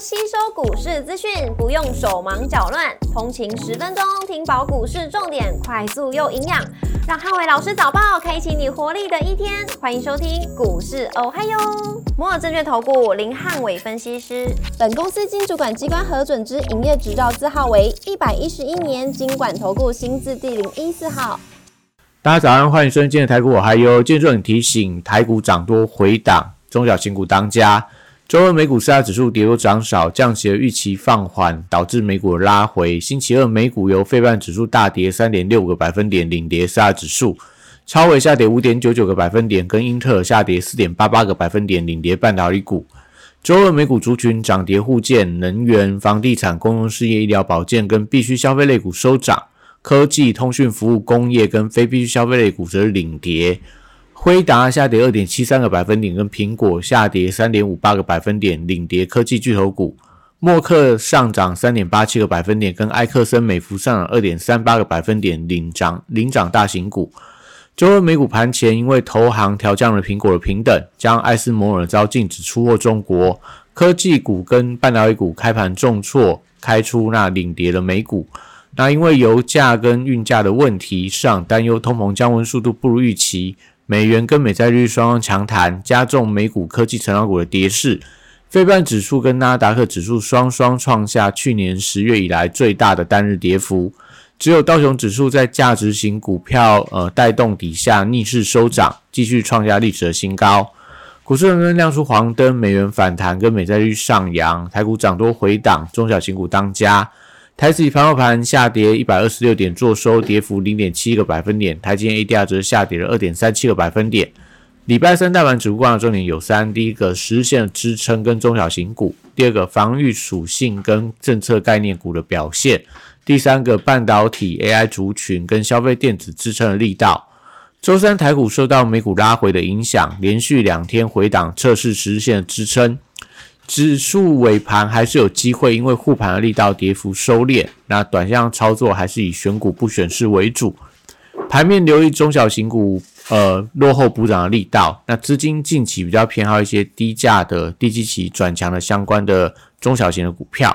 吸收股市资讯，不用手忙脚乱，通勤十分钟听饱股市重点，快速又营养，让汉伟老师早报开启你活力的一天。欢迎收听股市哦嗨哟，摩尔证券投顾林汉伟分析师，本公司经主管机关核准之营业执照字号为一百一十一年经管投顾新字第零一四号。大家早上，欢迎收听今天的台股我嗨哟。今天重点提醒，台股涨多回档，中小型股当家。周二美股四大指数跌多涨少，降息的预期放缓，导致美股拉回。星期二美股由费半指数大跌三点六个百分点领跌四大指数，超微下跌五点九九个百分点，跟英特尔下跌四点八八个百分点领跌半导体股。周二美股族群涨跌互见，能源、房地产、公用事业、医疗保健跟必需消费类股收涨，科技、通讯服务、工业跟非必需消费类股则领跌。辉达下跌二点七三个百分点，跟苹果下跌三点五八个百分点，领跌科技巨头股。默克上涨三点八七个百分点，跟埃克森美孚上涨二点三八个百分点，领涨领涨大型股。周二美股盘前，因为投行调降了苹果的平等，将艾斯摩尔遭禁止出货中国。科技股跟半导体股开盘重挫，开出那领跌的美股。那因为油价跟运价的问题，市场担忧通膨降温速度不如预期。美元跟美债率双双强弹，加重美股科技成长股的跌势。非半指数跟纳达克指数双双创下去年十月以来最大的单日跌幅。只有道琼指数在价值型股票呃带动底下逆势收涨，继续创下历史的新高。股市仍然亮出黄灯，美元反弹跟美债率上扬，台股涨多回档，中小型股当家。台指盘后盘下跌一百二十六点，做收跌幅零点七个百分点。台积电 ADR 则下跌了二点三七个百分点。礼拜三大盘指数观察重点有三：第一个实现支撑跟中小型股；第二个防御属性跟政策概念股的表现；第三个半导体 AI 族群跟消费电子支撑的力道。周三台股受到美股拉回的影响，连续两天回档测试实现支撑。指数尾盘还是有机会，因为护盘的力道跌幅收敛。那短向操作还是以选股不选市为主。盘面留意中小型股，呃，落后补涨的力道。那资金近期比较偏好一些低价的低基期转强的相关的中小型的股票。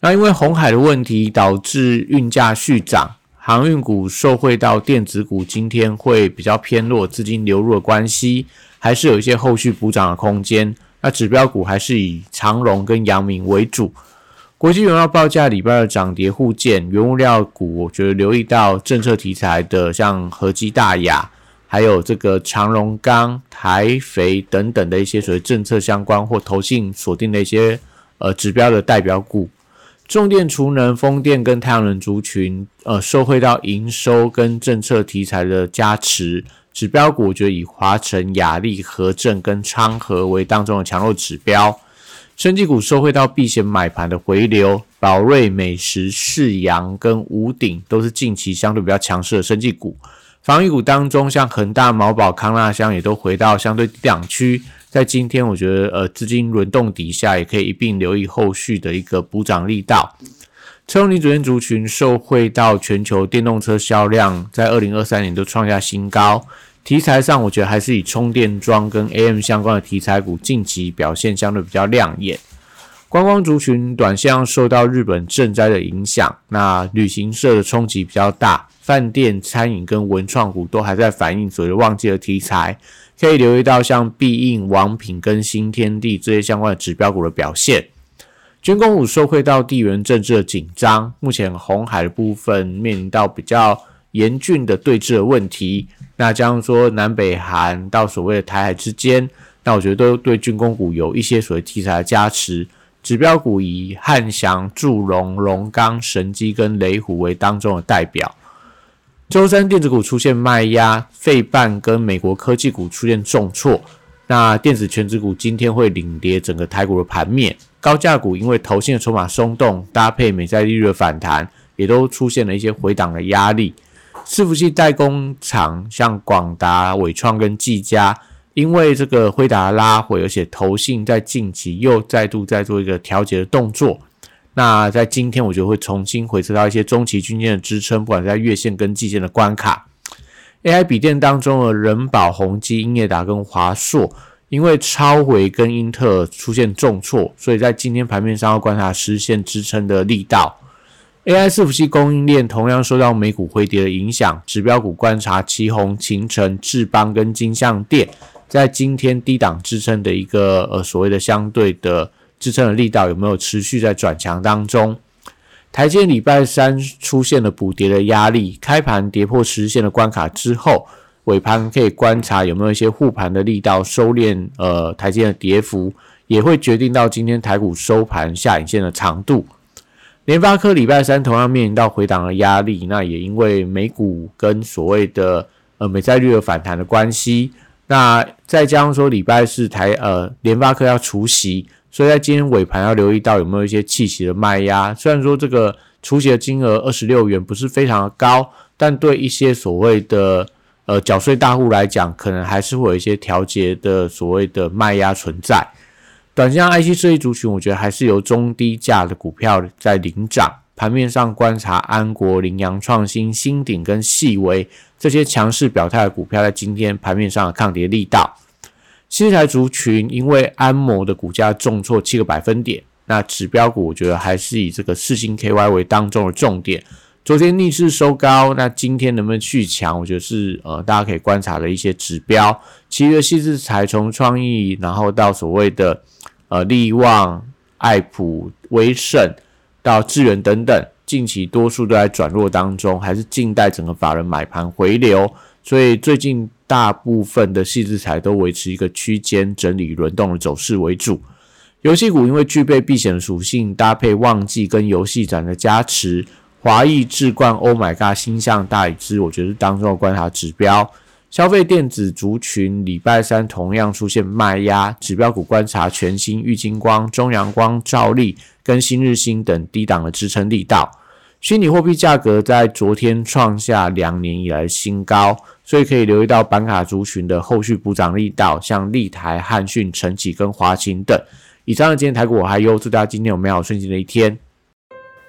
那因为红海的问题导致运价续涨，航运股受惠到电子股今天会比较偏弱，资金流入的关系，还是有一些后续补涨的空间。那指标股还是以长荣跟阳明为主。国际原料报价礼拜二涨跌互见，原物料股我觉得留意到政策题材的，像和基大雅，还有这个长荣钢、台肥等等的一些所谓政策相关或投信锁定的一些呃指标的代表股。重电、储能、风电跟太阳能族群，呃，受惠到营收跟政策题材的加持。指标股，我觉得以华晨、雅力、和正跟昌河为当中的强弱指标。升级股收回到避险买盘的回流，宝瑞、美食、世阳跟五鼎都是近期相对比较强势的升级股。防御股当中，像恒大、毛宝、康纳香也都回到相对低档区。在今天，我觉得呃资金轮动底下，也可以一并留意后续的一个补涨力道。车用零组件族群受惠到全球电动车销量在二零二三年都创下新高。题材上，我觉得还是以充电桩跟 AM 相关的题材股近期表现相对比较亮眼。观光族群短线受到日本震灾的影响，那旅行社的冲击比较大。饭店、餐饮跟文创股都还在反映所谓旺季的题材，可以留意到像必应、王品跟新天地这些相关的指标股的表现。军工股受惠到地缘政治的紧张，目前红海的部分面临到比较严峻的对峙的问题。那这样说，南北韩到所谓的台海之间，那我觉得都对军工股有一些所谓题材的加持。指标股以汉翔、祝融、龙钢、神机跟雷虎为当中的代表。周三电子股出现卖压，费半跟美国科技股出现重挫。那电子全指股今天会领跌整个台股的盘面。高价股因为投信的筹码松动，搭配美债利率的反弹，也都出现了一些回档的压力。伺服器代工厂像广达、伟创跟技嘉，因为这个辉达拉回，而且投信在近期又再度在做一个调节的动作。那在今天，我觉得会重新回撤到一些中期均线的支撑，不管在月线跟季线的关卡。AI 笔电当中的人保、宏基、英业达跟华硕。因为超回跟英特尔出现重挫，所以在今天盘面上要观察实现支撑的力道。AI 伺服器供应链同样受到美股回跌的影响，指标股观察旗宏、秦城、智邦跟金相店，在今天低档支撑的一个呃所谓的相对的支撑的力道有没有持续在转强当中？台积礼拜三出现了补跌的压力，开盘跌破十日线的关卡之后，尾盘可以观察有没有一些护盘的力道收敛，呃，台积的跌幅也会决定到今天台股收盘下影线的长度。联发科礼拜三同样面临到回档的压力，那也因为美股跟所谓的呃美债率的反弹的关系，那再加上说礼拜四台呃联发科要除息，所以在今天尾盘要留意到有没有一些气息的卖压。虽然说这个除息的金额二十六元不是非常的高，但对一些所谓的呃缴税大户来讲，可能还是会有一些调节的所谓的卖压存在。短线 IC 设计族群，我觉得还是由中低价的股票在领涨。盘面上观察安国、羚羊创新、新鼎跟细微这些强势表态的股票，在今天盘面上的抗跌力道。新材族群因为安谋的股价重挫七个百分点，那指标股我觉得还是以这个四星 KY 为当中的重点。昨天逆势收高，那今天能不能续强？我觉得是呃大家可以观察的一些指标。其余的细致材从创意，然后到所谓的。呃，利旺、爱普、威盛到智源等等，近期多数都在转弱当中，还是静待整个法人买盘回流。所以最近大部分的细制材都维持一个区间整理轮动的走势为主。游戏股因为具备避险属性，搭配旺季跟游戏展的加持，华裔置冠、Oh My God、星象大宇之，我觉得是当中的观察指标。消费电子族群礼拜三同样出现卖压，指标股观察全新玉金光、中阳光、兆利跟新日新等低档的支撑力道。虚拟货币价格在昨天创下两年以来新高，所以可以留意到板卡族群的后续补涨力道，像立台、汉讯、晨起跟华勤等。以上的今天台股我还有，祝大家今天有美好顺心的一天。